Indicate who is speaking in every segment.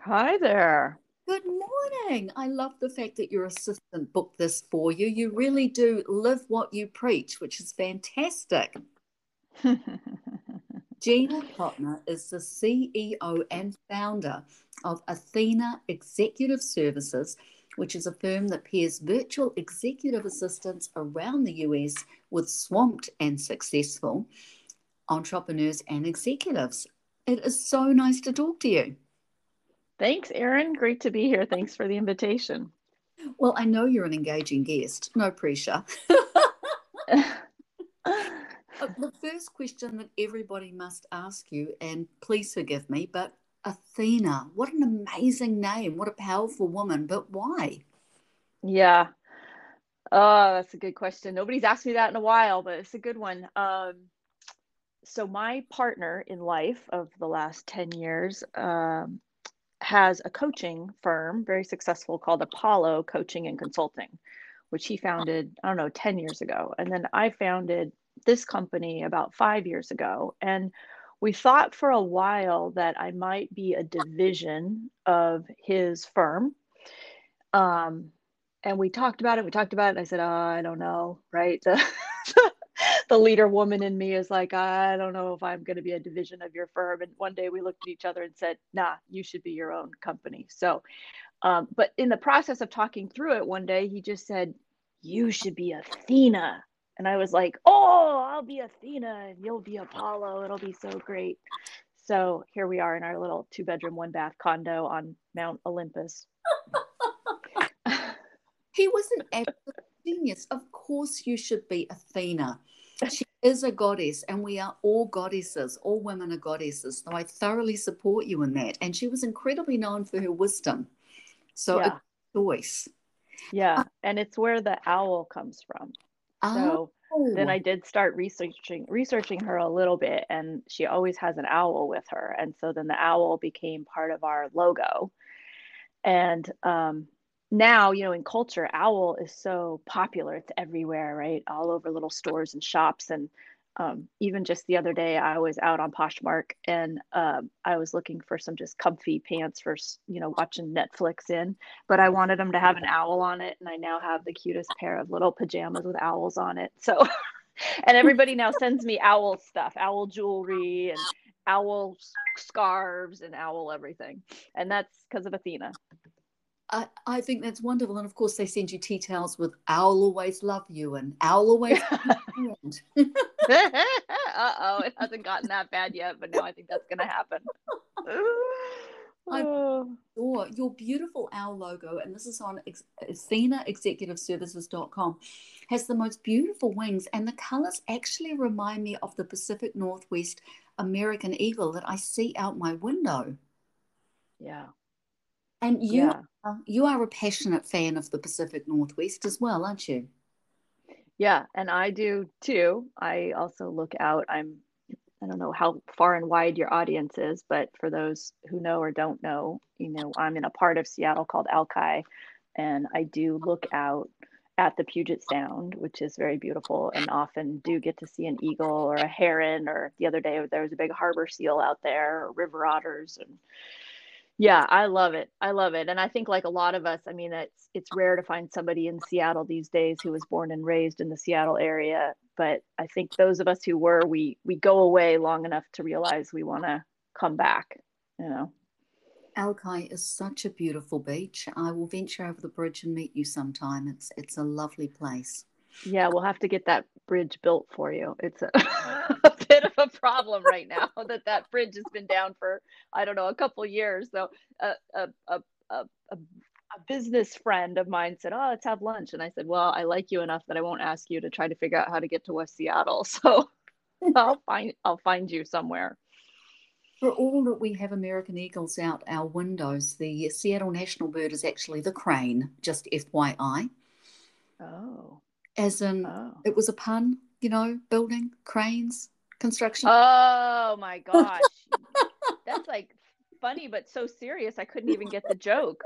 Speaker 1: Hi there.
Speaker 2: Good morning. I love the fact that your assistant booked this for you. You really do live what you preach, which is fantastic. Gina Kotner is the CEO and founder of Athena Executive Services, which is a firm that pairs virtual executive assistants around the US with swamped and successful entrepreneurs and executives. It is so nice to talk to you.
Speaker 1: Thanks, Erin. Great to be here. Thanks for the invitation.
Speaker 2: Well, I know you're an engaging guest. No pressure. Uh, the first question that everybody must ask you, and please forgive me, but Athena, what an amazing name. What a powerful woman, but why?
Speaker 1: Yeah. Oh, that's a good question. Nobody's asked me that in a while, but it's a good one. Um, so, my partner in life of the last 10 years um, has a coaching firm, very successful, called Apollo Coaching and Consulting, which he founded, I don't know, 10 years ago. And then I founded this company about five years ago. And we thought for a while that I might be a division of his firm. Um, and we talked about it. We talked about it. I said, oh, I don't know, right? The, leader woman in me is like, I don't know if I'm going to be a division of your firm. And one day we looked at each other and said, nah, you should be your own company. So, um, but in the process of talking through it, one day he just said, you should be Athena. And I was like, oh, I'll be Athena and you'll be Apollo. It'll be so great. So here we are in our little two bedroom, one bath condo on Mount Olympus.
Speaker 2: he was an absolute genius. Of course, you should be Athena. She is a goddess, and we are all goddesses. All women are goddesses. So I thoroughly support you in that. And she was incredibly known for her wisdom. So yeah. a choice.
Speaker 1: Yeah. And it's where the owl comes from. So oh. then I did start researching researching her a little bit and she always has an owl with her. And so then the owl became part of our logo. And um, now, you know, in culture, owl is so popular. It's everywhere, right? All over little stores and shops. And um, even just the other day, I was out on Poshmark and um, I was looking for some just comfy pants for, you know, watching Netflix in, but I wanted them to have an owl on it. And I now have the cutest pair of little pajamas with owls on it. So, and everybody now sends me owl stuff, owl jewelry and owl scarves and owl everything. And that's because of Athena.
Speaker 2: I, I think that's wonderful. And of course, they send you tea towels with I'll always love you and I'll always.
Speaker 1: uh oh, it hasn't gotten that bad yet, but now I think that's going to happen.
Speaker 2: I adore your beautiful owl logo, and this is on AthenaExecutiveServices.com, has the most beautiful wings, and the colors actually remind me of the Pacific Northwest American eagle that I see out my window.
Speaker 1: Yeah.
Speaker 2: And you, yeah. are, you are a passionate fan of the Pacific Northwest as well, aren't you?
Speaker 1: Yeah, and I do too. I also look out. I'm, I don't know how far and wide your audience is, but for those who know or don't know, you know, I'm in a part of Seattle called Alki, and I do look out at the Puget Sound, which is very beautiful, and often do get to see an eagle or a heron. Or the other day, there was a big harbor seal out there, or river otters, and yeah, I love it. I love it. And I think like a lot of us, I mean, it's it's rare to find somebody in Seattle these days who was born and raised in the Seattle area, but I think those of us who were, we we go away long enough to realize we want to come back, you know.
Speaker 2: Alki is such a beautiful beach. I will venture over the bridge and meet you sometime. It's it's a lovely place.
Speaker 1: Yeah, we'll have to get that bridge built for you. It's a, a bit of a problem right now that that bridge has been down for I don't know a couple years. So a a a a, a business friend of mine said, "Oh, let's have lunch," and I said, "Well, I like you enough that I won't ask you to try to figure out how to get to West Seattle. So I'll find I'll find you somewhere."
Speaker 2: For all that we have American eagles out our windows, the Seattle national bird is actually the crane. Just FYI.
Speaker 1: Oh
Speaker 2: as in oh. it was a pun, you know, building, cranes, construction.
Speaker 1: Oh my gosh. That's like funny, but so serious. I couldn't even get the joke.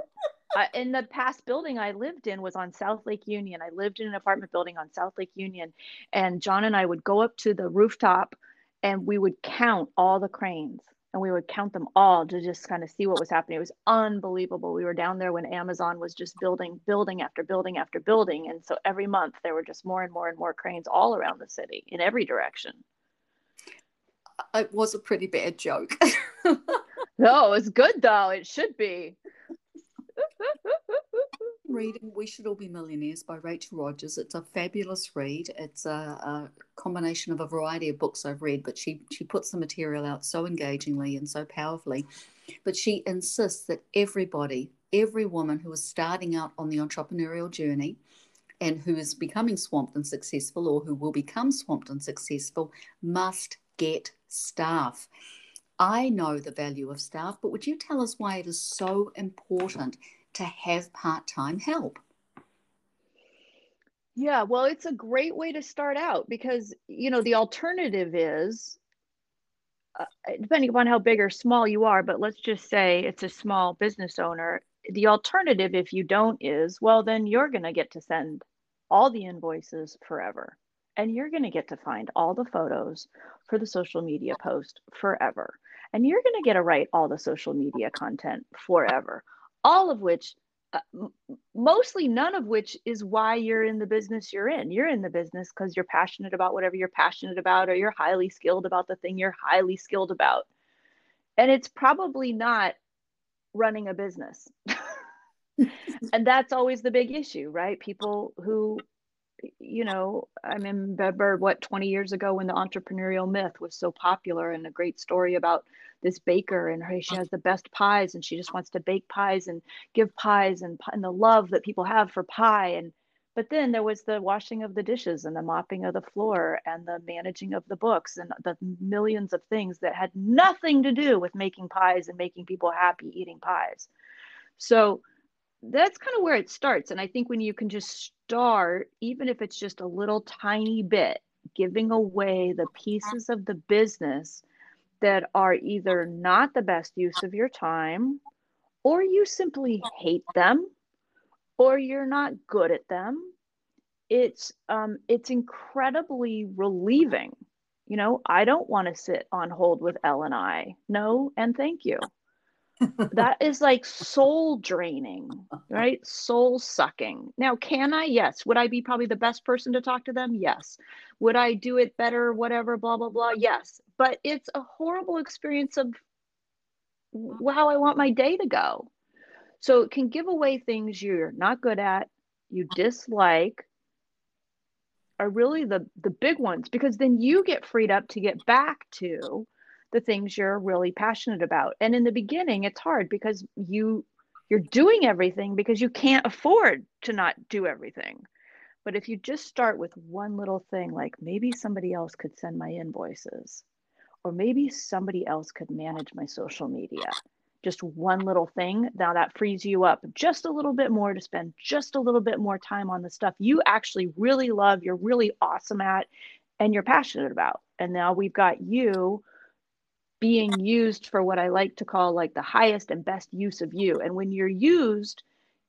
Speaker 1: Uh, in the past building I lived in was on South Lake Union. I lived in an apartment building on South Lake Union, and John and I would go up to the rooftop and we would count all the cranes and we would count them all to just kind of see what was happening. It was unbelievable. We were down there when Amazon was just building, building after building after building. And so every month there were just more and more and more cranes all around the city in every direction.
Speaker 2: It was a pretty bad joke.
Speaker 1: no, it was good though. It should be.
Speaker 2: Reading We Should All Be Millionaires by Rachel Rogers. It's a fabulous read. It's a, a, combination of a variety of books I've read, but she, she puts the material out so engagingly and so powerfully. But she insists that everybody, every woman who is starting out on the entrepreneurial journey and who is becoming swamped and successful or who will become swamped and successful must get staff. I know the value of staff, but would you tell us why it is so important to have part time help?
Speaker 1: Yeah, well, it's a great way to start out because, you know, the alternative is uh, depending upon how big or small you are, but let's just say it's a small business owner. The alternative, if you don't, is well, then you're going to get to send all the invoices forever. And you're going to get to find all the photos for the social media post forever. And you're going to get to write all the social media content forever all of which uh, mostly none of which is why you're in the business you're in. You're in the business because you're passionate about whatever you're passionate about, or you're highly skilled about the thing you're highly skilled about. And it's probably not running a business. and that's always the big issue, right? People who, you know, I remember what 20 years ago when the entrepreneurial myth was so popular and a great story about this baker and her, she uh-huh. has the best pies and she just wants to bake pies and give pies and, and the love that people have for pie and but then there was the washing of the dishes and the mopping of the floor and the managing of the books and the millions of things that had nothing to do with making pies and making people happy eating pies. So that's kind of where it starts and i think when you can just start even if it's just a little tiny bit giving away the pieces of the business that are either not the best use of your time, or you simply hate them, or you're not good at them. It's um, it's incredibly relieving. You know, I don't want to sit on hold with L and I. No, and thank you. That is like soul draining, right? Soul sucking. Now, can I? Yes. Would I be probably the best person to talk to them? Yes. Would I do it better? Whatever, blah, blah, blah. Yes. But it's a horrible experience of how I want my day to go. So it can give away things you're not good at, you dislike, are really the the big ones because then you get freed up to get back to the things you're really passionate about. And in the beginning, it's hard because you you're doing everything because you can't afford to not do everything. But if you just start with one little thing, like maybe somebody else could send my invoices, or maybe somebody else could manage my social media, just one little thing, now that frees you up just a little bit more to spend just a little bit more time on the stuff you actually really love, you're really awesome at, and you're passionate about. And now we've got you being used for what I like to call like the highest and best use of you. And when you're used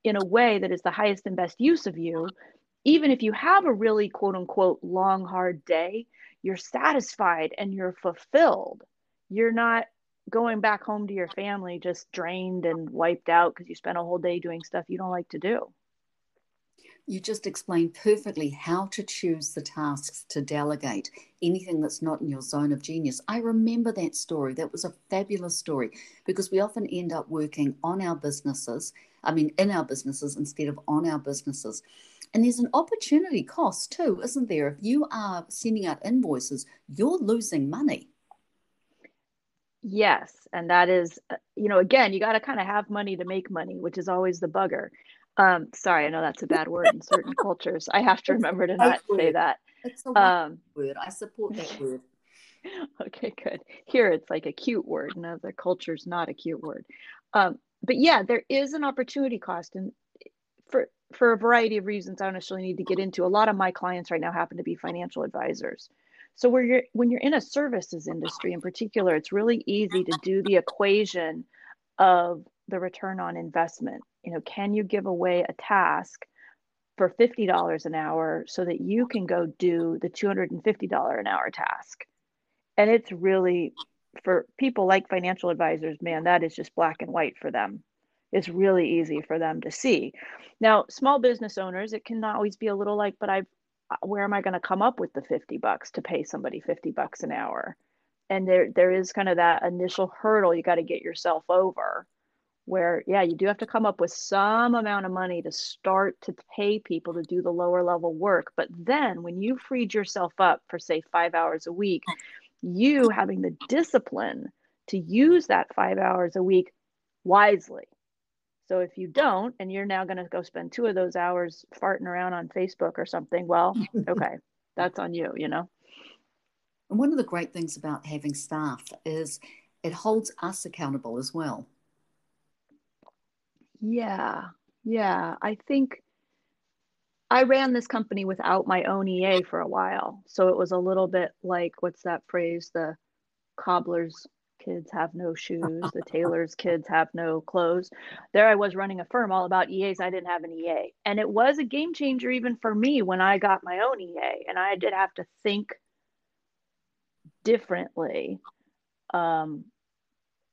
Speaker 1: in a way that is the highest and best use of you, even if you have a really quote unquote long, hard day, you're satisfied and you're fulfilled. You're not going back home to your family just drained and wiped out because you spent a whole day doing stuff you don't like to do
Speaker 2: you just explained perfectly how to choose the tasks to delegate anything that's not in your zone of genius. I remember that story. That was a fabulous story because we often end up working on our businesses, I mean, in our businesses instead of on our businesses. And there's an opportunity cost too, isn't there? If you are sending out invoices, you're losing money.
Speaker 1: Yes. And that is, uh, you know, again, you got to kind of have money to make money, which is always the bugger. Um, sorry, I know that's a bad word in certain cultures. I have to remember to not say that.
Speaker 2: It's a um, word. I support that word.
Speaker 1: Okay, good. Here it's like a cute word. No, the culture's not a cute word. Um, but yeah, there is an opportunity cost, and for for a variety of reasons, I don't necessarily need to get into. A lot of my clients right now happen to be financial advisors. So where you're when you're in a services industry in particular, it's really easy to do the equation of the return on investment you know can you give away a task for $50 an hour so that you can go do the $250 an hour task and it's really for people like financial advisors, man, that is just black and white for them. It's really easy for them to see. Now, small business owners, it can always be a little like, but I've uh, where am I going to come up with the 50 bucks to pay somebody 50 bucks an hour? And there there is kind of that initial hurdle you got to get yourself over where yeah, you do have to come up with some amount of money to start to pay people to do the lower level work. But then when you freed yourself up for say 5 hours a week, you having the discipline to use that 5 hours a week wisely so if you don't, and you're now going to go spend two of those hours farting around on Facebook or something, well, okay, that's on you, you know?
Speaker 2: And one of the great things about having staff is it holds us accountable as well.
Speaker 1: Yeah, yeah. I think I ran this company without my own EA for a while. So it was a little bit like what's that phrase? The cobbler's kids have no shoes, the tailor's kids have no clothes. There I was running a firm all about EAs. I didn't have an EA. And it was a game changer even for me when I got my own EA and I did have to think differently um,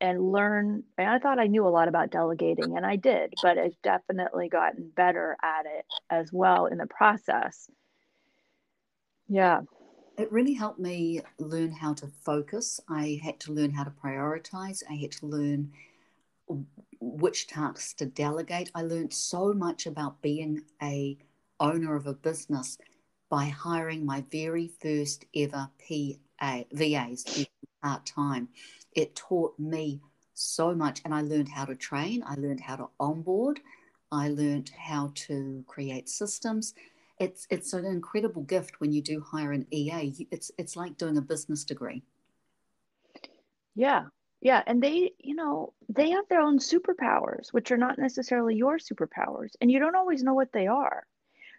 Speaker 1: and learn. And I thought I knew a lot about delegating, and I did, but I've definitely gotten better at it as well in the process. Yeah
Speaker 2: it really helped me learn how to focus. I had to learn how to prioritize. I had to learn which tasks to delegate. I learned so much about being a owner of a business by hiring my very first ever PA, VAs part time. It taught me so much, and I learned how to train. I learned how to onboard. I learned how to create systems it's it's an incredible gift when you do hire an EA. It's it's like doing a business degree.
Speaker 1: Yeah. Yeah, and they, you know, they have their own superpowers, which are not necessarily your superpowers, and you don't always know what they are.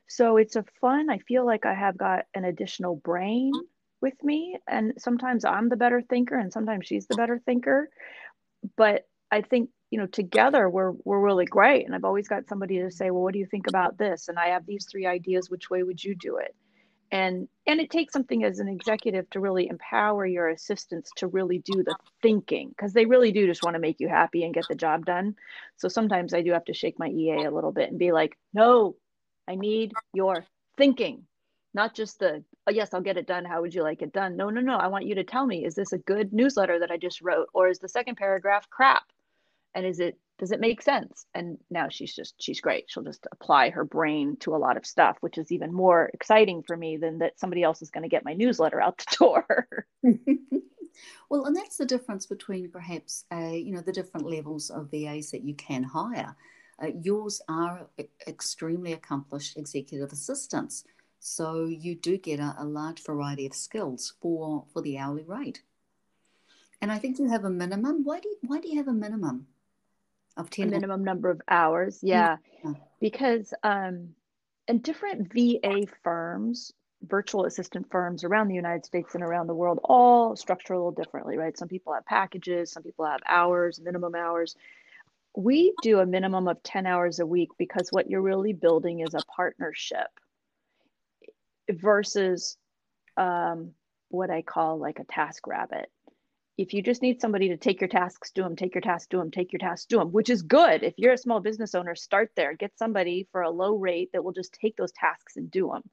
Speaker 1: So it's a fun, I feel like I have got an additional brain mm-hmm. With me, and sometimes I'm the better thinker and sometimes she's the better thinker. But I think you know together we're we're really great and i've always got somebody to say well what do you think about this? And i have these three ideas which way would you do it? And and it takes something as an executive to really empower your assistants to really do the thinking because they really do just want to make you happy and get the job done. So sometimes i do have to shake my ea a little bit and be like no i need your thinking not just the oh, yes i'll get it done. How would you like it done? No no no. I want you to tell me is this a good newsletter that i just wrote or is the second paragraph crap? And is it does it make sense? And now she's just she's great. She'll just apply her brain to a lot of stuff which is even more exciting for me than that somebody else is going to get my newsletter out the door.
Speaker 2: Well and that's the difference between perhaps uh, you know the different levels of vas that you can hire. Uh, yours are extremely accomplished executive assistants so you do get a, a large variety of skills for for the hourly rate. And i think you have a minimum. Why do you, why do you have a minimum
Speaker 1: of 10 a minimum number of hours yeah, yeah. because um and different va firms virtual assistant firms around the united states and around the world all structure a little differently right? Some people have packages some people have hours minimum hours. We do a minimum of 10 hours a week because what you're really building is a partnership versus um, what i call like a task rabbit if you just need somebody to take your tasks, do them, take your tasks, do them, take your tasks, do them, which is good. If you're a small business owner, start there. Get somebody for a low rate that will just take those tasks and do them.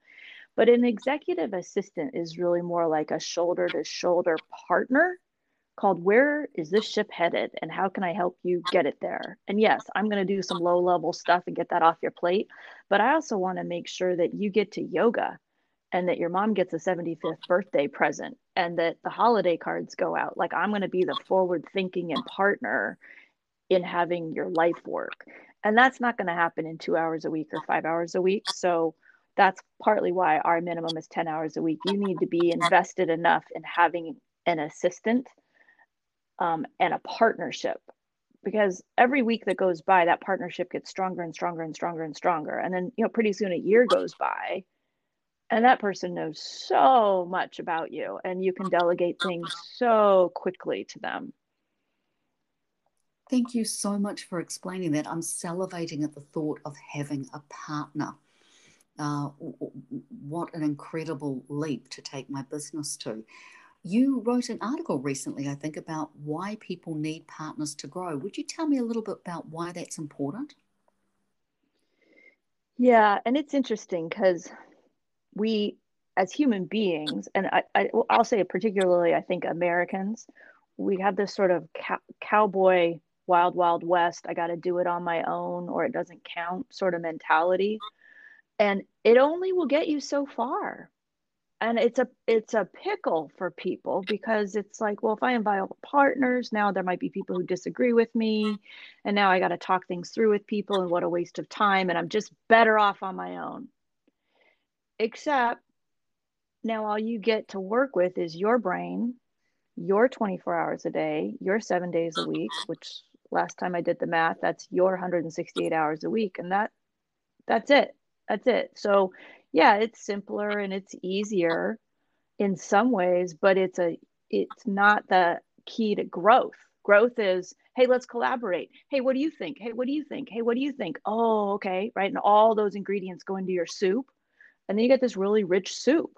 Speaker 1: But an executive assistant is really more like a shoulder to shoulder partner called Where is this ship headed and how can I help you get it there? And yes, I'm going to do some low level stuff and get that off your plate. But I also want to make sure that you get to yoga and that your mom gets a 75th birthday present and that the holiday cards go out. Like i'm going to be the forward thinking and partner in having your life work. And that's not going to happen in two hours a week or five hours a week. So that's partly why our minimum is 10 hours a week. You need to be invested enough in having an assistant um, and a partnership. Because every week that goes by that partnership gets stronger and stronger and stronger and stronger. And then you know pretty soon a year goes by and that person knows so much about you and you can delegate things so quickly to them
Speaker 2: thank you so much for explaining that i'm salivating at the thought of having a partner uh, what an incredible leap to take my business to you wrote an article recently, I think, about why people need partners to grow. Would you tell me a little bit about why that's important?
Speaker 1: Yeah, and it's interesting because we, as human beings, and I, I, will say particularly, I think Americans, we have this sort of cow- cowboy, wild, wild west, I got to do it on my own or it doesn't count sort of mentality. And it only will get you so far and it's a it's a pickle for people because it's like well if i invite partners now there might be people who disagree with me and now i got to talk things through with people and what a waste of time and i'm just better off on my own except now all you get to work with is your brain your 24 hours a day your seven days a week which last time i did the math that's your 168 hours a week and that that's it that's it so yeah, it's simpler and it's easier in some ways, but it's a it's not the key to growth. Growth is, hey, let's collaborate. Hey, what do you think? Hey, what do you think? Hey, what do you think? Oh, okay, right. And all those ingredients go into your soup. And then you get this really rich soup,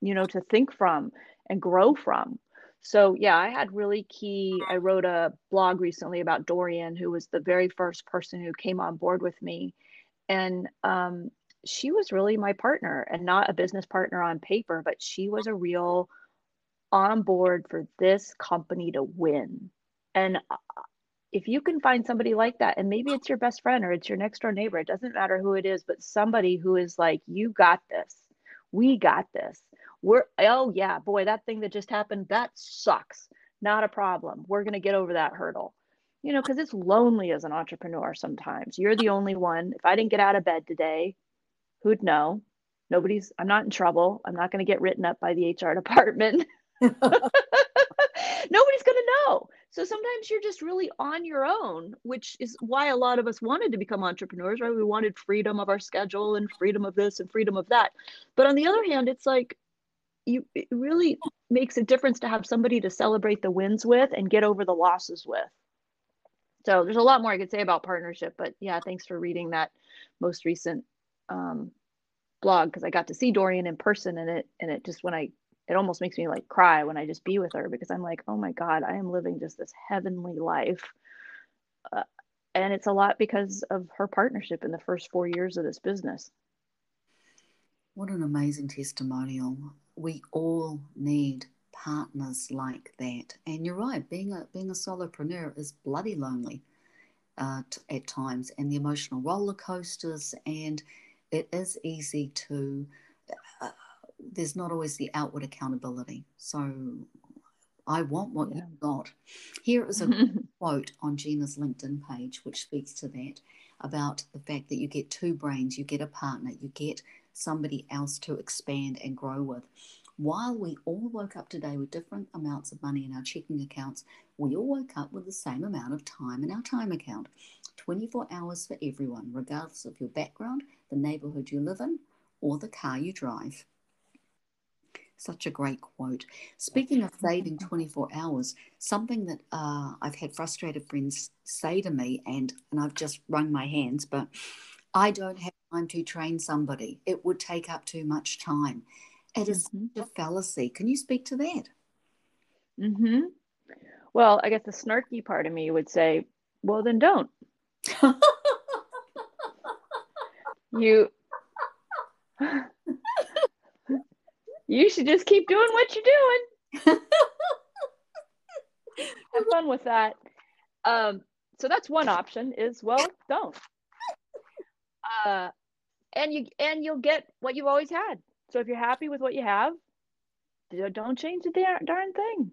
Speaker 1: you know, to think from and grow from. So, yeah, I had really key. I wrote a blog recently about Dorian, who was the very first person who came on board with me. And um, she was really my partner and not a business partner on paper, but she was a real on board for this company to win. And uh, if you can find somebody like that, and maybe it's your best friend or it's your next door neighbor, it doesn't matter who it is, but somebody who is like, you got this, we got this. We're, oh yeah, boy, that thing that just happened, that sucks. Not a problem. We're going to get over that hurdle. You know, because it's lonely as an entrepreneur sometimes. You're the only one. If I didn't get out of bed today, who'd know? Nobody's, I'm not in trouble. I'm not going to get written up by the HR department. Nobody's going to know. So sometimes you're just really on your own, which is why a lot of us wanted to become entrepreneurs, right? We wanted freedom of our schedule and freedom of this and freedom of that. But on the other hand, it's like you it really makes a difference to have somebody to celebrate the wins with and get over the losses with. So there's a lot more I could say about partnership, but yeah, thanks for reading that most recent um, blog because I got to see Dorian in person and it and it just when I it almost makes me like cry when I just be with her because I'm like, oh my God, I am living just this heavenly life. Uh, and it's a lot because of her partnership in the first four years of this business.
Speaker 2: What an amazing testimonial. We all need partners like that. And you're right, being a being a solopreneur is bloody lonely uh, t- at times, and the emotional roller coasters and it is easy to, uh, there's not always the outward accountability. So I want what yeah. you've got. Here is a quote on Gina's LinkedIn page, which speaks to that about the fact that you get two brains, you get a partner, you get somebody else to expand and grow with. While we all woke up today with different amounts of money in our checking accounts, we all woke up with the same amount of time in our time account. 24 hours for everyone, regardless of your background, the neighborhood you live in, or the car you drive. Such a great quote. Speaking of saving 24 hours, something that uh, I've had frustrated friends say to me, and, and I've just wrung my hands, but I don't have time to train somebody. It would take up too much time. It is mm-hmm. a fallacy. Can you speak to that?
Speaker 1: Mm-hmm. Well, I guess the snarky part of me would say, well, then don't. you you should just keep doing what you're doing. Have fun with that. Um, so that's one option is well, don't. Uh, and you and you'll get what you've always had. So if you're happy with what you have, don't change the darn, darn thing.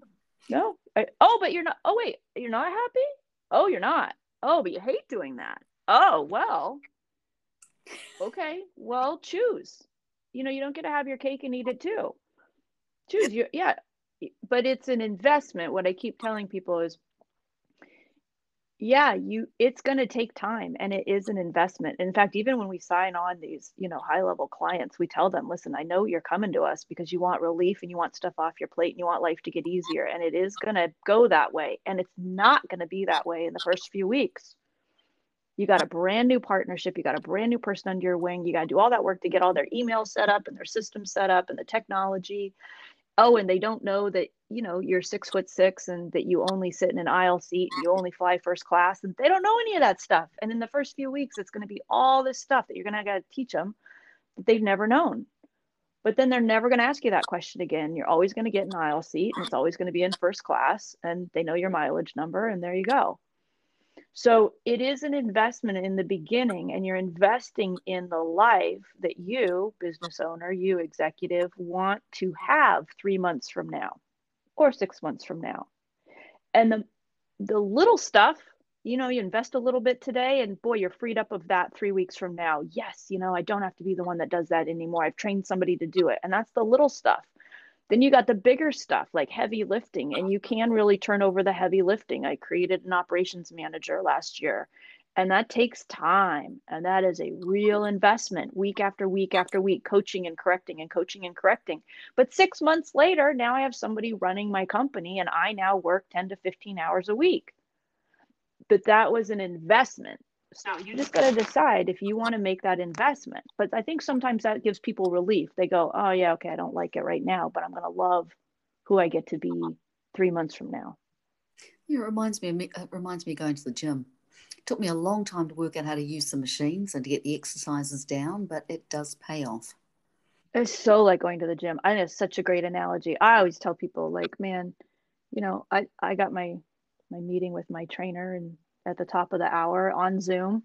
Speaker 1: No. I, oh, but you're not. Oh wait, you're not happy. Oh, you're not. Oh, but you hate doing that. Oh, well. Okay, well, choose. You know, you don't get to have your cake and eat it too. Choose. You, yeah, but it's an investment. What I keep telling people is yeah you it's going to take time and it is an investment in fact even when we sign on these you know high level clients we tell them listen i know you're coming to us because you want relief and you want stuff off your plate and you want life to get easier and it is going to go that way and it's not going to be that way in the first few weeks you got a brand new partnership you got a brand new person under your wing you got to do all that work to get all their emails set up and their systems set up and the technology oh, and they don't know that, you know, you're six foot six and that you only sit in an aisle seat and you only fly first class. And they don't know any of that stuff. And in the first few weeks, it's going to be all this stuff that you're going to got to teach them that they've never known. But then they're never going to ask you that question again. You're always going to get an aisle seat and it's always going to be in first class and they know your mileage number and there you go. So it is an investment in the beginning, and you're investing in the life that you, business owner, you executive, want to have three months from now or six months from now. And the the little stuff, you know, you invest a little bit today, and boy, you're freed up of that three weeks from now. Yes, you know, I don't have to be the one that does that anymore. I've trained somebody to do it. And that's the little stuff then you got the bigger stuff like heavy lifting, and you can really turn over the heavy lifting. I created an operations manager last year, and that takes time. And that is a real investment week after week after week, coaching and correcting and coaching and correcting. But six months later, now I have somebody running my company, and I now work 10 to 15 hours a week. But that was an investment so you just got to decide if you want to make that investment. But I think sometimes that gives people relief. They go, oh, yeah, okay, I don't like it right now, but I'm going to love who I get to be three months from now.
Speaker 2: Yeah, it reminds me it uh, reminds me of going to the gym. It took me a long time to work out how to use the machines and to get the exercises down, but it does pay off.
Speaker 1: It's so like going to the gym. I know it's such a great analogy. I always tell people like, man, you know, I, I got my my meeting with my trainer and at the top of the hour on Zoom.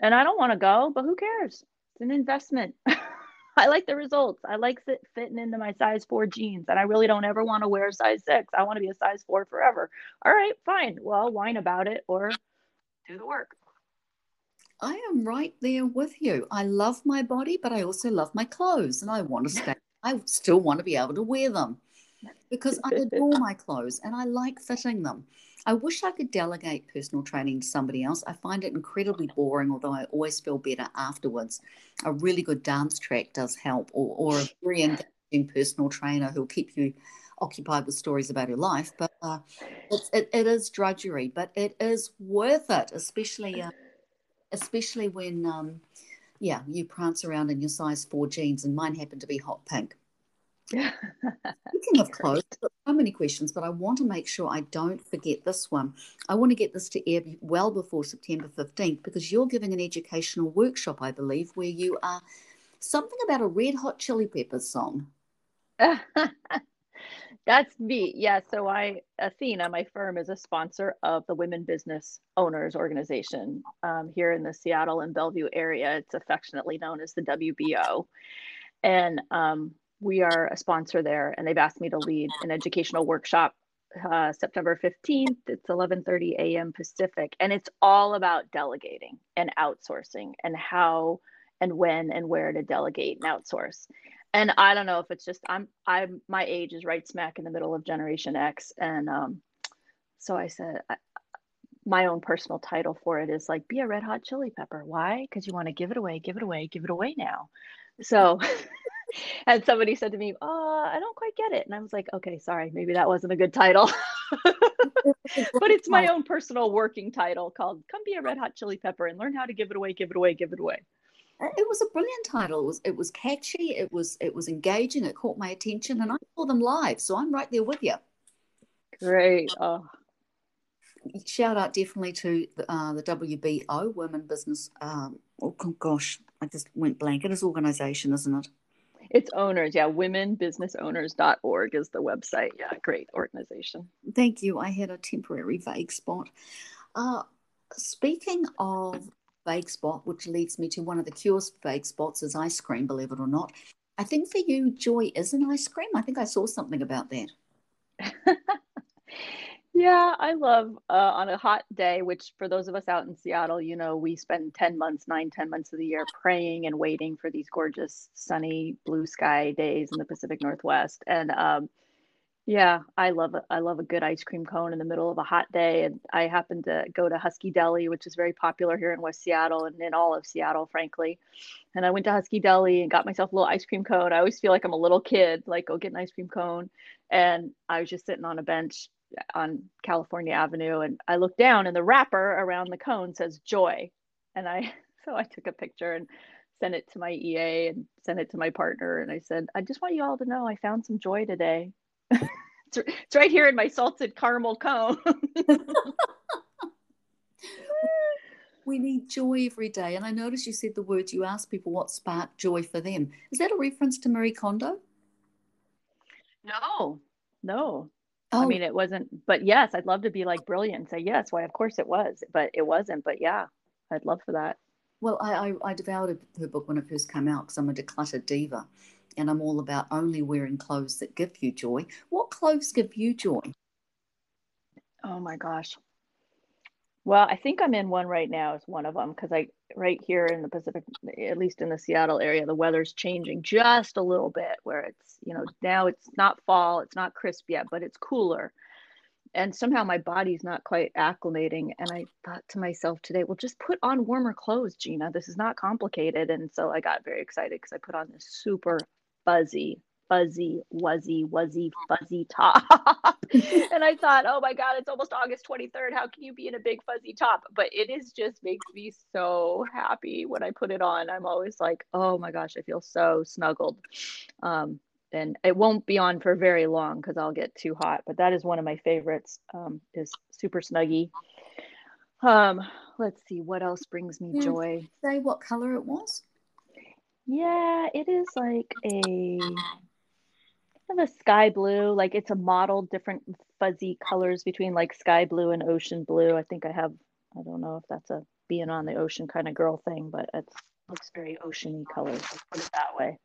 Speaker 1: And I don't want to go, but who cares? It's an investment. I like the results. I like fit, fitting into my size four jeans, and I really don't ever want to wear a size six. I want to be a size four forever. All right, fine. Well, whine about it or do the work.
Speaker 2: I am right there with you. I love my body, but I also love my clothes, and I want to stay. I still want to be able to wear them because I adore my clothes and I like fitting them. I wish I could delegate personal training to somebody else. I find it incredibly boring, although I always feel better afterwards. A really good dance track does help, or, or a very engaging personal trainer who'll keep you occupied with stories about her life. But uh, it, it is drudgery, but it is worth it, especially uh, especially when, um, yeah, you prance around in your size four jeans, and mine happen to be hot pink. Speaking of clothes, so many questions, but I want to make sure I don't forget this one. I want to get this to air well before September 15th because you're giving an educational workshop, I believe, where you are something about a red hot chili peppers song.
Speaker 1: That's me. Yeah. So I, Athena, my firm is a sponsor of the Women Business Owners Organization um, here in the Seattle and Bellevue area. It's affectionately known as the WBO. And um, we are a sponsor there and they've asked me to lead an educational workshop uh, September 15th. It's 11:30 a.m. Pacific, and it's all about delegating and outsourcing and how and when and where to delegate and outsource. And I don't know if it's just I'm I'm my age is right smack in the middle of Generation X, and um, so I said I, my own personal title for it is like be a red hot chili pepper. Why? Because you want to give it away, give it away, give it away now. So and somebody said to me, "Oh, I don't quite get it," and I was like, "Okay, sorry, maybe that wasn't a good title." but it's my own personal working title called "Come Be a Red Hot Chili Pepper and Learn How to Give It Away, Give It Away, Give It Away."
Speaker 2: Uh, it was a brilliant title. It was it was catchy. It was it was engaging. It caught my attention, and I saw them live, so I'm right there with you.
Speaker 1: Great. Oh.
Speaker 2: Shout out definitely to uh, the WBO Women Business. Um, oh gosh, I just went blank. It is organization, isn't it?
Speaker 1: It's owners, yeah. Womenbusinessowners.org is the website. Yeah, great organization.
Speaker 2: Thank you. I had a temporary vague spot. Uh, speaking of vague spot, which leads me to one of the cures for vague spots is ice cream, believe it or not. I think for you, joy is an ice cream. I think I saw something about that.
Speaker 1: Yeah, I love uh, on a hot day, which for those of us out in Seattle, you know, we spend 10 months, nine, 10 months of the year praying and waiting for these gorgeous sunny blue sky days in the Pacific Northwest. And um, yeah, I love. I love a good ice cream cone in the middle of a hot day. And I happen to go to Husky Deli, which is very popular here in West Seattle and in all of Seattle, frankly. And I went to Husky Deli and got myself a little ice cream cone. I always feel like I'm a little kid, like go get an ice cream cone. And I was just sitting on a bench on California Avenue and I looked down and the wrapper around the cone says joy. And I so I took a picture and sent it to my EA and sent it to my partner and I said, I just want you all to know I found some joy today it's, it's right here in my salted caramel cone.
Speaker 2: we need joy every day. And I noticed you said the words, you asked people what sparked joy for them. Is that a reference to Marie Kondo?
Speaker 1: No, no. Oh. I mean, it wasn't, but yes, I'd love to be like brilliant and say, yes, why, of course it was, but it wasn't. But yeah, I'd love for that.
Speaker 2: Well, I, I, I devoured her book when it first came out because I'm a decluttered diva and I'm all about only wearing clothes that give you joy. What clothes give you joy?
Speaker 1: Oh my gosh. Well, I think I'm in one right now is one of them because I right here in the Pacific, at least in the Seattle area, the weather's changing just a little bit where it's, you know, now it's not fall, it's not crisp yet, but it's cooler. And somehow my body's not quite acclimating. And I thought to myself today, well, just put on warmer clothes, Gina. This is not complicated. And so I got very excited because I put on this super fuzzy fuzzy, wuzzy, wuzzy, fuzzy top. and I thought, oh my God, it's almost August 23rd. How can you be in a big fuzzy top? But it is just makes me so happy when I put it on. I'm always like, oh my gosh, I feel so snuggled. Um, and it won't be on for very long because I'll get too hot. But that is one of my favorites. Um, is super snuggy. Um, let's see what else brings me joy.
Speaker 2: Say what color it was.
Speaker 1: Yeah, it is like a a sky blue. Like it's a model, different fuzzy colors between like sky blue and ocean blue. I think I have. I don't know if that's a being on the ocean kind of girl thing, but it looks very oceany colors. Let's put it that way.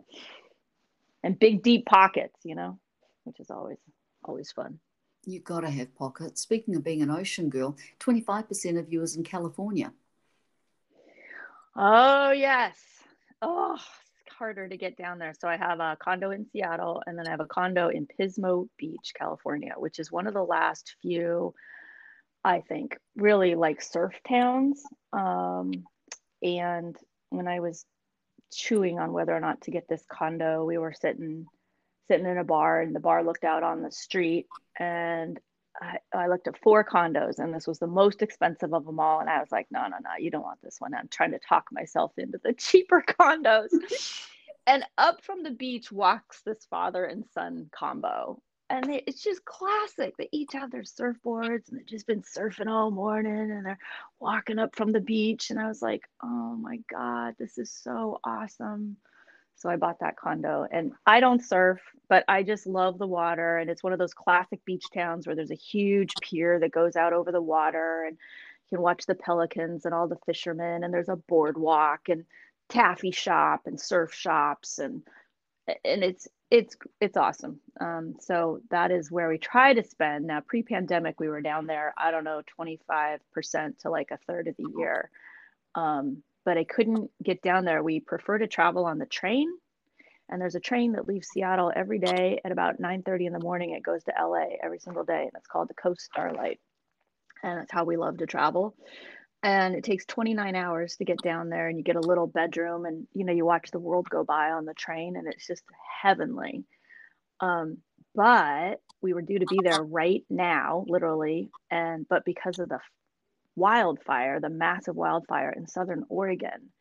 Speaker 1: And big deep pockets, you know, which is always always fun.
Speaker 2: You got to have pockets. Speaking of being an ocean girl, twenty five percent of you is in California.
Speaker 1: Oh yes. Oh, harder to get down there. So I have a condo in Seattle and then I have a condo in Pismo Beach, California, which is one of the last few, I think, really like surf towns. Um, and when I was chewing on whether or not to get this condo, we were sitting sitting in a bar and the bar looked out on the street and I, I, looked at four condos and this was the most expensive of them all. And I was like, no, no, no, you don't want this one. I'm trying to talk myself into the cheaper condos. and up from the beach walks this father and son combo. And they, it's just classic. They each have their surfboards and they've just been surfing all morning and they're walking up from the beach. And I was like, oh my God, this is so awesome. So I bought that condo and I don't surf, but I just love the water. And it's one of those classic beach towns where there's a huge pier that goes out over the water and you can watch the pelicans and all the fishermen and there's a boardwalk and taffy shop and surf shops and and it's it's it's awesome. Um, so that is where we try to spend. Now pre-pandemic we were down there, I don't know, 25% to like a third of the year. Um, but I couldn't get down there. We prefer to travel on the train. And there's a train that leaves Seattle every day at about 9:30 in the morning. It goes to LA every single day, and it's called the Coast Starlight. And that's how we love to travel. And it takes 29 hours to get down there, and you get a little bedroom, and you know you watch the world go by on the train, and it's just heavenly. Um, but we were due to be there right now, literally, and but because of the wildfire, the massive wildfire in southern Oregon,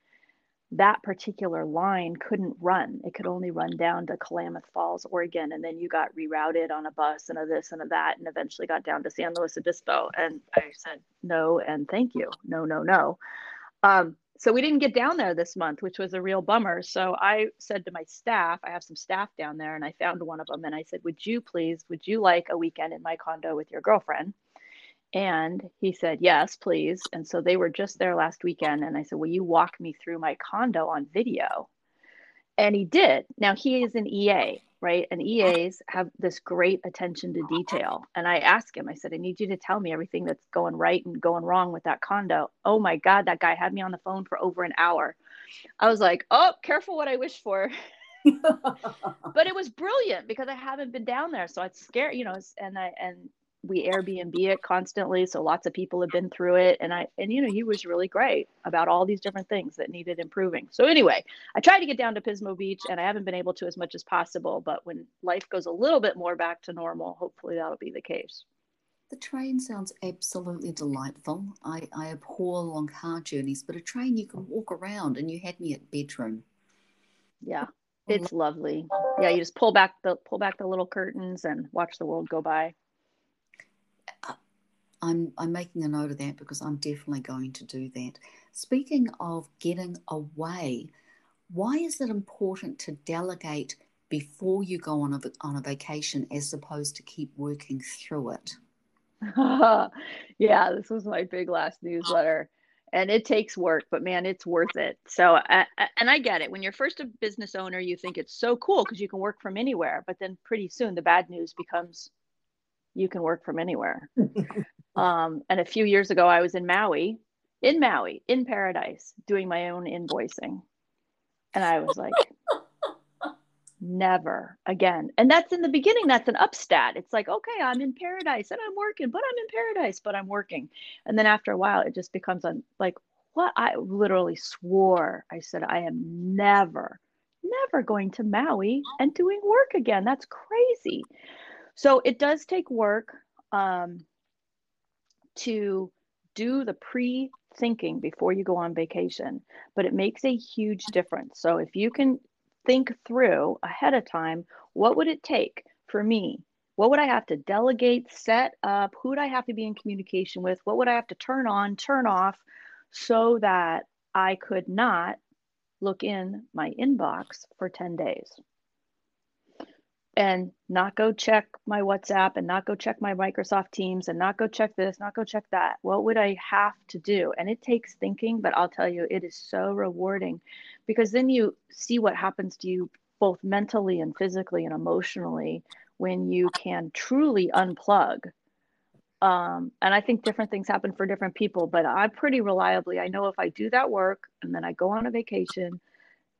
Speaker 1: that particular line couldn't run. It could only run down to Klamath Falls, Oregon. And then you got rerouted on a bus and a this and a that, and eventually got down to San Luis Obispo. And I said, no, and thank you. No, no, no. Um, so we didn't get down there this month, which was a real bummer. So I said to my staff, I have some staff down there, and I found one of them. And I said, Would you please, would you like a weekend in my condo with your girlfriend? And he said, Yes, please. And so they were just there last weekend. And I said, Will you walk me through my condo on video? And he did. Now he is an EA, right? And EAs have this great attention to detail. And I asked him, I said, I need you to tell me everything that's going right and going wrong with that condo. Oh my God, that guy had me on the phone for over an hour. I was like, Oh, careful what I wish for. but it was brilliant because I haven't been down there. So it's scary, you know, and I, and we Airbnb it constantly, so lots of people have been through it. And I and you know he was really great about all these different things that needed improving. So anyway, I tried to get down to Pismo Beach, and I haven't been able to as much as possible. But when life goes a little bit more back to normal, hopefully that'll be the case.
Speaker 2: The train sounds absolutely delightful. I, I abhor long car journeys, but a train you can walk around, and you had me at bedroom.
Speaker 1: Yeah, oh, It's lovely. Yeah, you just pull back the pull back the little curtains and watch the world go by.
Speaker 2: I'm I'm making a note of that because I'm definitely going to do that. Speaking of getting away, why is it important to delegate before you go on a on a vacation as opposed to keep working through it?
Speaker 1: yeah, this was my big last newsletter and it takes work but man it's worth it so and i get it when you're first a business owner you think it's so cool because you can work from anywhere but then pretty soon the bad news becomes you can work from anywhere um, and a few years ago i was in maui in maui in paradise doing my own invoicing and i was like never again. And that's in the beginning, that's an upstat. It's like, okay, I'm in paradise and I'm working, but I'm in paradise, but I'm working. And then after a while, it just becomes un- like, what? I literally swore, I said, I am never, never going to Maui and doing work again. That's crazy. So it does take work um, to do the pre thinking before you go on vacation, but it makes a huge difference. So if you can think through ahead of time what would it take for me? What would i have to delegate set up? Who would i have to be in communication with? What would i have to turn on turn off so that i could not look in my inbox for 10 days and not go check my WhatsApp and not go check my Microsoft Teams and not go check this, not go check that. What would I have to do? And it takes thinking, but I'll tell you, it is so rewarding because then you see what happens to you both mentally and physically and emotionally when you can truly unplug. Um, and I think different things happen for different people, but I pretty reliably, I know if I do that work and then I go on a vacation,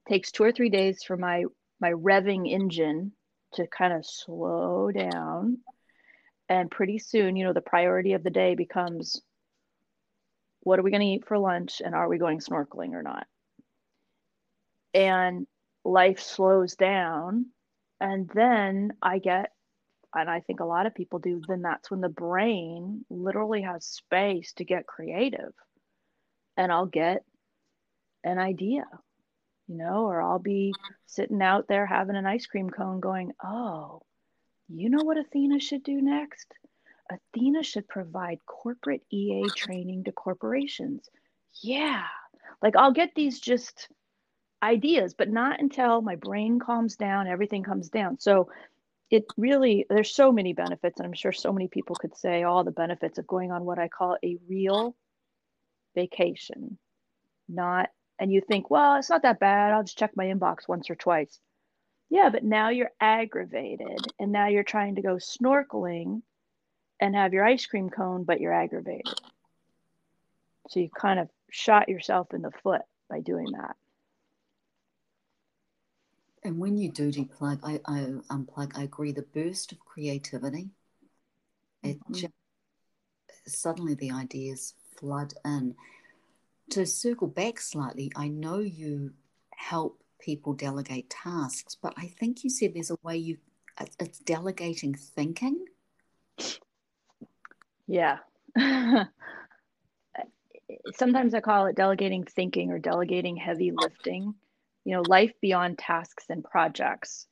Speaker 1: takes two or three days for my my revving engine to kind of slow down. And pretty soon, you know, the priority of the day becomes what are we going to eat for lunch and are we going snorkeling or not? And life slows down. And then I get, and I think a lot of people do, then that's when the brain literally has space to get creative. And I'll get an idea you know, or I'll be sitting out there having an ice cream cone going, oh, you know what Athena should do next? Athena should provide corporate EA training to corporations. Yeah. Like I'll get these just ideas, but not until my brain calms down, everything comes down. So it really, there's so many benefits. And I'm sure so many people could say all the benefits of going on what I call a real vacation, not and you think, well, it's not that bad. I'll just check my inbox once or twice. Yeah, but now you're aggravated and now you're trying to go snorkeling and have your ice cream cone, but you're aggravated. So you kind of shot yourself in the foot by doing that.
Speaker 2: And when you do deplug, I, I unplug, I agree. The burst of creativity, it mm-hmm. just, suddenly the ideas flood in to circle back slightly, I know you help people delegate tasks, but I think you said there's a way you it's delegating thinking.
Speaker 1: Yeah. Sometimes I call it delegating thinking or delegating heavy lifting, you know, life beyond tasks and projects.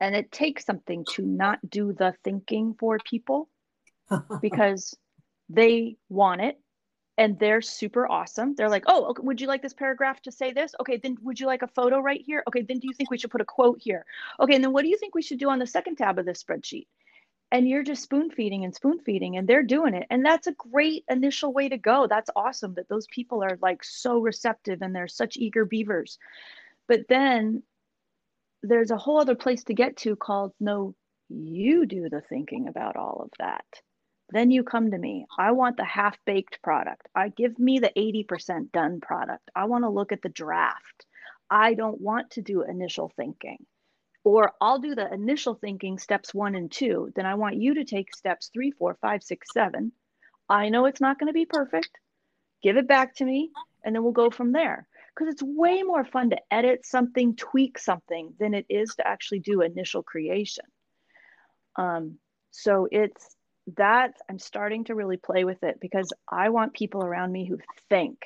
Speaker 1: And it takes something to not do the thinking for people because they want it and they're super awesome. They're like, oh, okay, would you like this paragraph to say this? Okay, then would you like a photo right here? Okay, then do you think we should put a quote here? Okay, and then what do you think we should do on the second tab of this spreadsheet? And you're just spoon feeding and spoon feeding, and they're doing it. And that's a great initial way to go. That's awesome that those people are like so receptive and they're such eager beavers. But then there's a whole other place to get to called no, you do the thinking about all of that then you come to me. I want the half baked product. I give me the 80% done product. I want to look at the draft. I don't want to do initial thinking. Or I'll do the initial thinking steps one and two. Then I want you to take steps three, four, five, six, seven. I know it's not going to be perfect. Give it back to me, and then we'll go from there. Because it's way more fun to edit something, tweak something, than it is to actually do initial creation. Um, so it's that I'm starting to really play with it because I want people around me who think,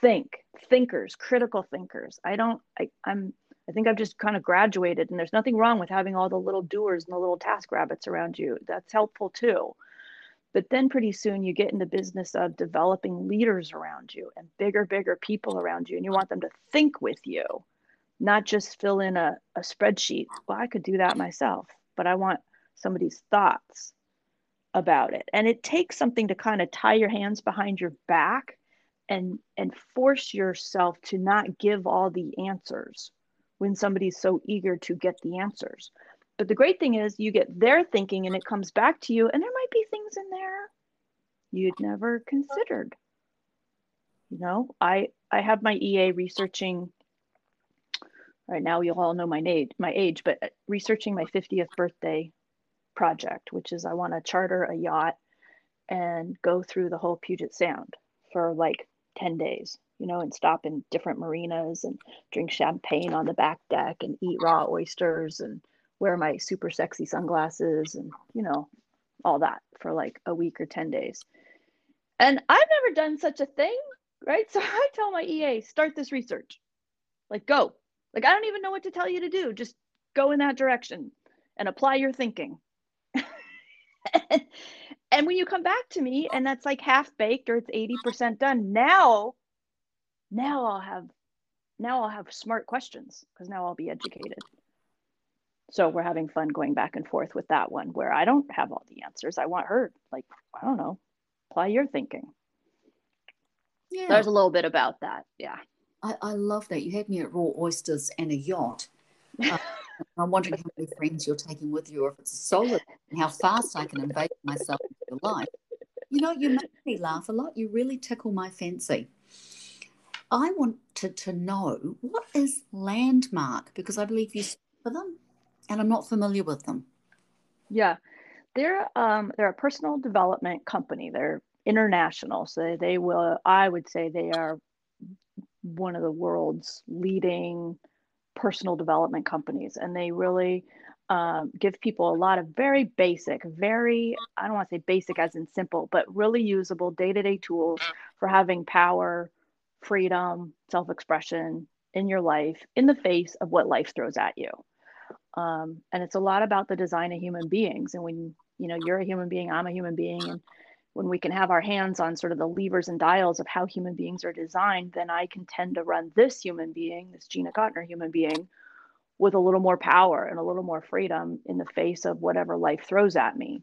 Speaker 1: think, thinkers, critical thinkers. I don't, I, I'm, I think I've just kind of graduated, and there's nothing wrong with having all the little doers and the little task rabbits around you. That's helpful too. But then pretty soon you get in the business of developing leaders around you and bigger, bigger people around you, and you want them to think with you, not just fill in a, a spreadsheet. Well, I could do that myself, but I want somebody's thoughts about it. And it takes something to kind of tie your hands behind your back and and force yourself to not give all the answers when somebody's so eager to get the answers. But the great thing is you get their thinking and it comes back to you and there might be things in there you'd never considered. You know, I I have my EA researching right now you'll all know my age my age but uh, researching my 50th birthday project, which is I want to charter a yacht and go through the whole Puget Sound for like 10 days, you know, and stop in different marinas and drink champagne on the back deck and eat raw oysters and wear my super sexy sunglasses and, you know, all that for like a week or 10 days. And I've never done such a thing, right? So I tell my EA, start this research. Like, go. Like, I don't even know what to tell you to do. Just go in that direction and apply your thinking. and when you come back to me and that's like half baked or it's 80% done, now, now I'll have now I'll have smart questions because now I'll be educated. So we're having fun going back and forth with that one where I don't have all the answers. I want her, like, I don't know, apply your thinking. Yeah. There's a little bit about that. Yeah.
Speaker 2: I, I love that. You had me at raw oysters and a yacht. Uh, I'm wondering how many friends you're taking with you, or if it's a solo, and how fast I can invade myself into your life. You know, you make me laugh a lot. You really tickle my fancy. I wanted to know what is Landmark because I believe you for them, and I'm not familiar with them.
Speaker 1: Yeah, they're um, they're a personal development company. They're international, so they will. I would say they are one of the world's leading personal development companies and they really um, give people a lot of very basic very i don't want to say basic as in simple but really usable day-to-day tools for having power freedom self-expression in your life in the face of what life throws at you. Um, and it's a lot about the design of human beings and when you know you're a human being i'm a human being and when we can have our hands on sort of the levers and dials of how human beings are designed, then I can tend to run this human being, this Gina Cotner human being, with a little more power and a little more freedom in the face of whatever life throws at me.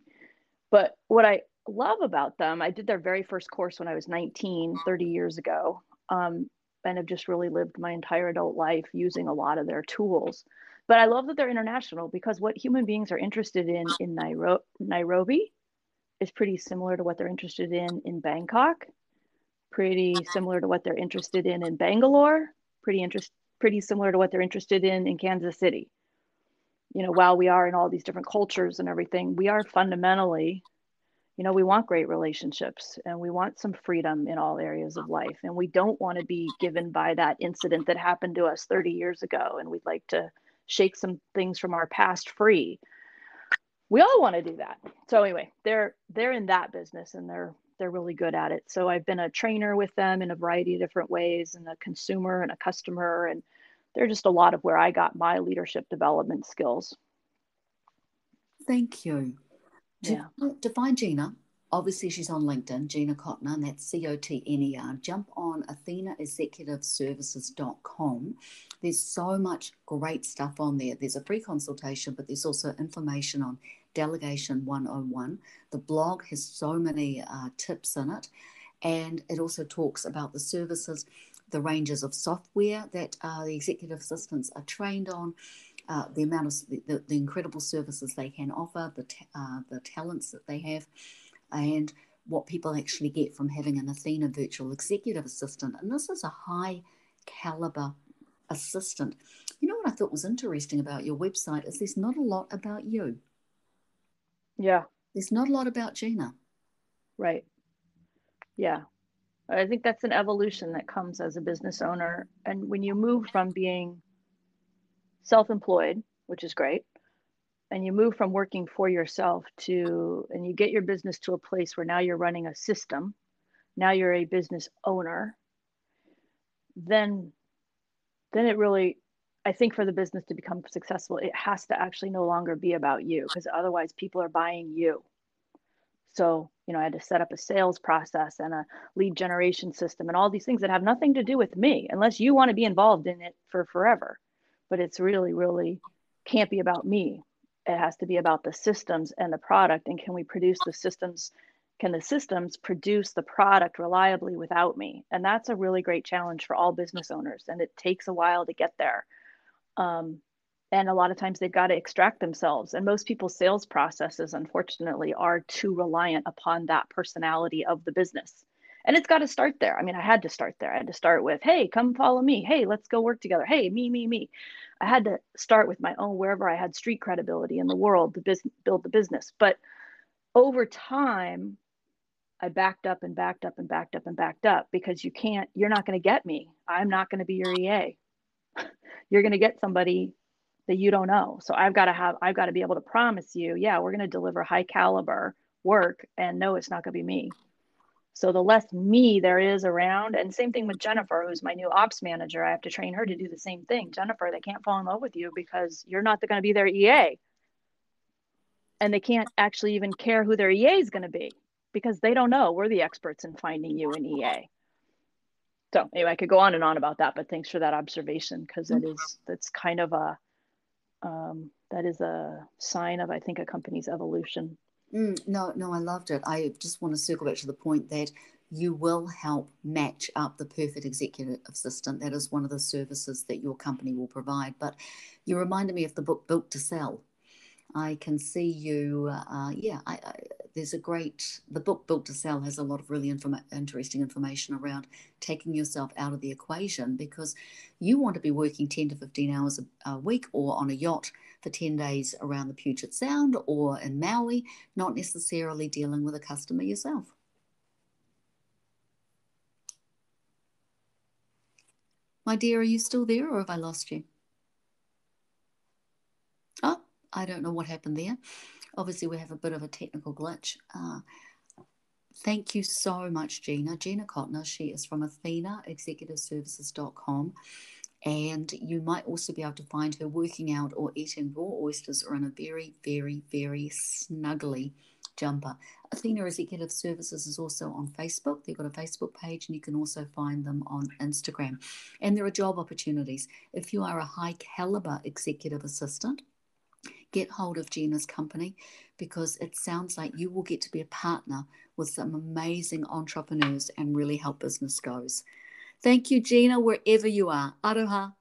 Speaker 1: But what I love about them, I did their very first course when I was 19, 30 years ago, um, and have just really lived my entire adult life using a lot of their tools. But I love that they're international because what human beings are interested in in Nairo- Nairobi is pretty similar to what they're interested in in Bangkok, pretty similar to what they're interested in in Bangalore, pretty interest pretty similar to what they're interested in in Kansas City. You know, while we are in all these different cultures and everything, we are fundamentally, you know, we want great relationships and we want some freedom in all areas of life. And we don't want to be given by that incident that happened to us 30 years ago. And we'd like to shake some things from our past free we all want to do that. So anyway, they're they're in that business and they're they're really good at it. So I've been a trainer with them in a variety of different ways and a consumer and a customer and they're just a lot of where I got my leadership development skills.
Speaker 2: Thank you. Yeah. To, find Gina, obviously she's on LinkedIn, Gina Cotner, and that's C O T N E R. Jump on athenaexecutiveservices.com. There's so much great stuff on there. There's a free consultation, but there's also information on Delegation 101. The blog has so many uh, tips in it, and it also talks about the services, the ranges of software that uh, the executive assistants are trained on. Uh, the amount of the, the, incredible services they can offer, the, uh, the talents that they have, and what people actually get from having an Athena virtual executive assistant. And this is a high caliber assistant. You know what I thought was interesting about your website is there's not a lot about you.
Speaker 1: Yeah.
Speaker 2: There's not a lot about Gina.
Speaker 1: Right. Yeah. I think that's an evolution that comes as a business owner. And when you move from being self employed, which is great, and you move from working for yourself to, and you get your business to a place where now you're running a system, now you're a business owner, then, then it really I think for the business to become successful, it has to actually no longer be about you because otherwise people are buying you. So, you know, I had to set up a sales process and a lead generation system and all these things that have nothing to do with me unless you want to be involved in it for forever. But it's really, really can't be about me. It has to be about the systems and the product. And can we produce the systems? Can the systems produce the product reliably without me? And that's a really great challenge for all business owners. And it takes a while to get there. Um, and a lot of times they've got to extract themselves. And most people's sales processes unfortunately are too reliant upon that personality of the business. And it's got to start there. I mean i had to start there. I had to start with hey come follow me. Hey let's go work together. Hey me me me. I had to start with my own wherever i had street credibility in the world to business, build the business. But over time i backed up and backed up and backed up and backed up because you can't you're not going to get me. I'm not going to be your ea you're going to get somebody that you don't know. So I've got to have, I've got to be able to promise you, yeah, we're going to deliver high caliber work and no, it's not going to be me. So the less me there is around, and same thing with Jennifer, who's my new ops manager. I have to train her to do the same thing. Jennifer, they can't fall in love with you because you're not going to be their EA. And they can't actually even care who their EA is going to be because they don't know. We're the experts in finding you an EA. So anyway, I could go on and on about that, but thanks for that observation because that mm-hmm. that's kind of a um, that is a sign of, I think, a company's evolution.
Speaker 2: Mm, no, no, I loved it. I just want to circle back to the point that you will help match up the perfect executive assistant. That is one of the services that your company will provide. But you reminded me of the book Built to Sell. I can see you. Uh, yeah, I, I, there's a great. The book Built to Sell has a lot of really informa- interesting information around taking yourself out of the equation because you want to be working 10 to 15 hours a, a week or on a yacht for 10 days around the Puget Sound or in Maui, not necessarily dealing with a customer yourself. My dear, are you still there or have I lost you? Oh, I don't know what happened there. Obviously, we have a bit of a technical glitch. Uh, thank you so much, Gina. Gina Cotner, she is from Athena Executiveservices.com. And you might also be able to find her working out or eating raw oysters or in a very, very, very snuggly jumper. Athena Executive Services is also on Facebook. They've got a Facebook page and you can also find them on Instagram. And there are job opportunities. If you are a high caliber executive assistant, get hold of Gina's company because it sounds like you will get to be a partner with some amazing entrepreneurs and really help business goes. Thank you, Gina, wherever you are. Aroha.